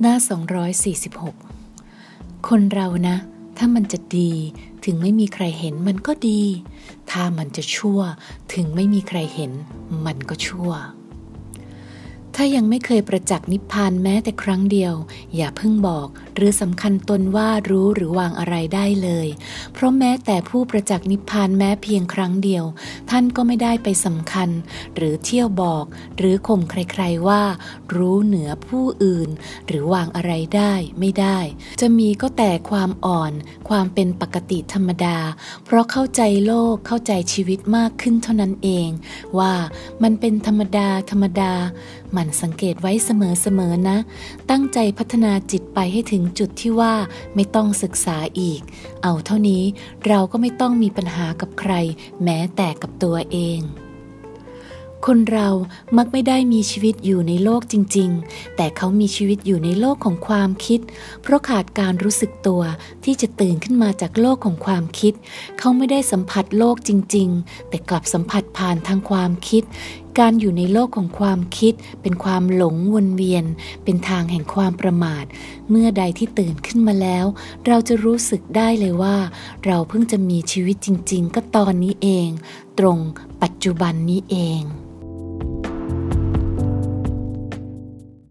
หน้า 246 คนเรานะ ถ้ามันจะดีถึงไม่มีใครเห็นมันก็ดี ถ้ามันจะชั่วถึงไม่มีใครเห็นมันก็ชั่ว ถ้ายังไม่เคยประจักษ์นิพพานแม้แต่ครั้งเดียว อย่าเพิ่งบอกหรือสำคัญตนว่ารู้หรือวางอะไรได้เลย เพราะแม้แต่ผู้ประจักษ์นิพพานแม้เพียงครั้งเดียว ท่านก็ไม่ได้ไปสำคัญ หรือเที่ยวบอก หรือข่มใครๆว่า รู้เหนือผู้อื่น หรือวางอะไรได้ไม่ได้ จะมีก็แต่ความอ่อน ความเป็นปกติธรรมดา เพราะเข้าใจโลกเข้าใจชีวิตมากขึ้นเท่านั้นเอง ว่ามันเป็นธรรมดาธรรมดามันสังเกตไว้เสมอๆนะ ตั้งใจพัฒนาจิตไปให้ถึงจุดที่ว่าไม่ต้องศึกษาอีก เอาเท่านี้เราก็ไม่ต้องมีปัญหากับใคร แม้แต่กับตัวเอง คนเรามักไม่ได้มีชีวิตอยู่ในโลกจริง ๆ แต่เขามีชีวิตอยู่ในโลกของความคิด เพราะขาดการรู้สึกตัวที่จะตื่นขึ้นมาจากโลกของความคิด เขาไม่ได้สัมผัสโลกจริง ๆ แต่กลับสัมผัสผ่านทางความคิด การอยู่ในโลกของความคิด เป็นความหลงวนเวียน เป็นทางแห่งความประมาท เมื่อใดที่ตื่นขึ้นมาแล้ว เราจะรู้สึกได้เลยว่า เราเพิ่งจะมีชีวิตจริง ๆ ก็ตอนนี้เอง ตรง ปัจจุบันนี้เอง